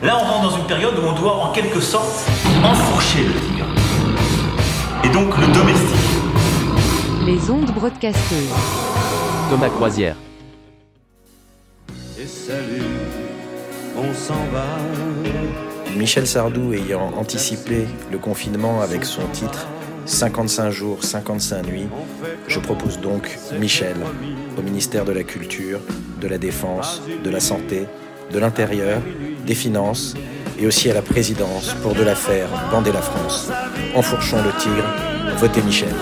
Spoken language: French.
Là, on rentre dans une période où on doit en quelque sorte enfourcher le tigre. Et donc le domestiquer. Les ondes broadcasteuses. Thomas Croisière. Et salut, on s'en va. Michel Sardou ayant anticipé le confinement avec son titre 55 jours, 55 nuits, je propose donc Michel au ministère de la Culture, de la Défense, de la Santé, de l'Intérieur, des Finances et aussi à la présidence pour de l'affaire bander la France. Enfourchons le tigre, votez Michel.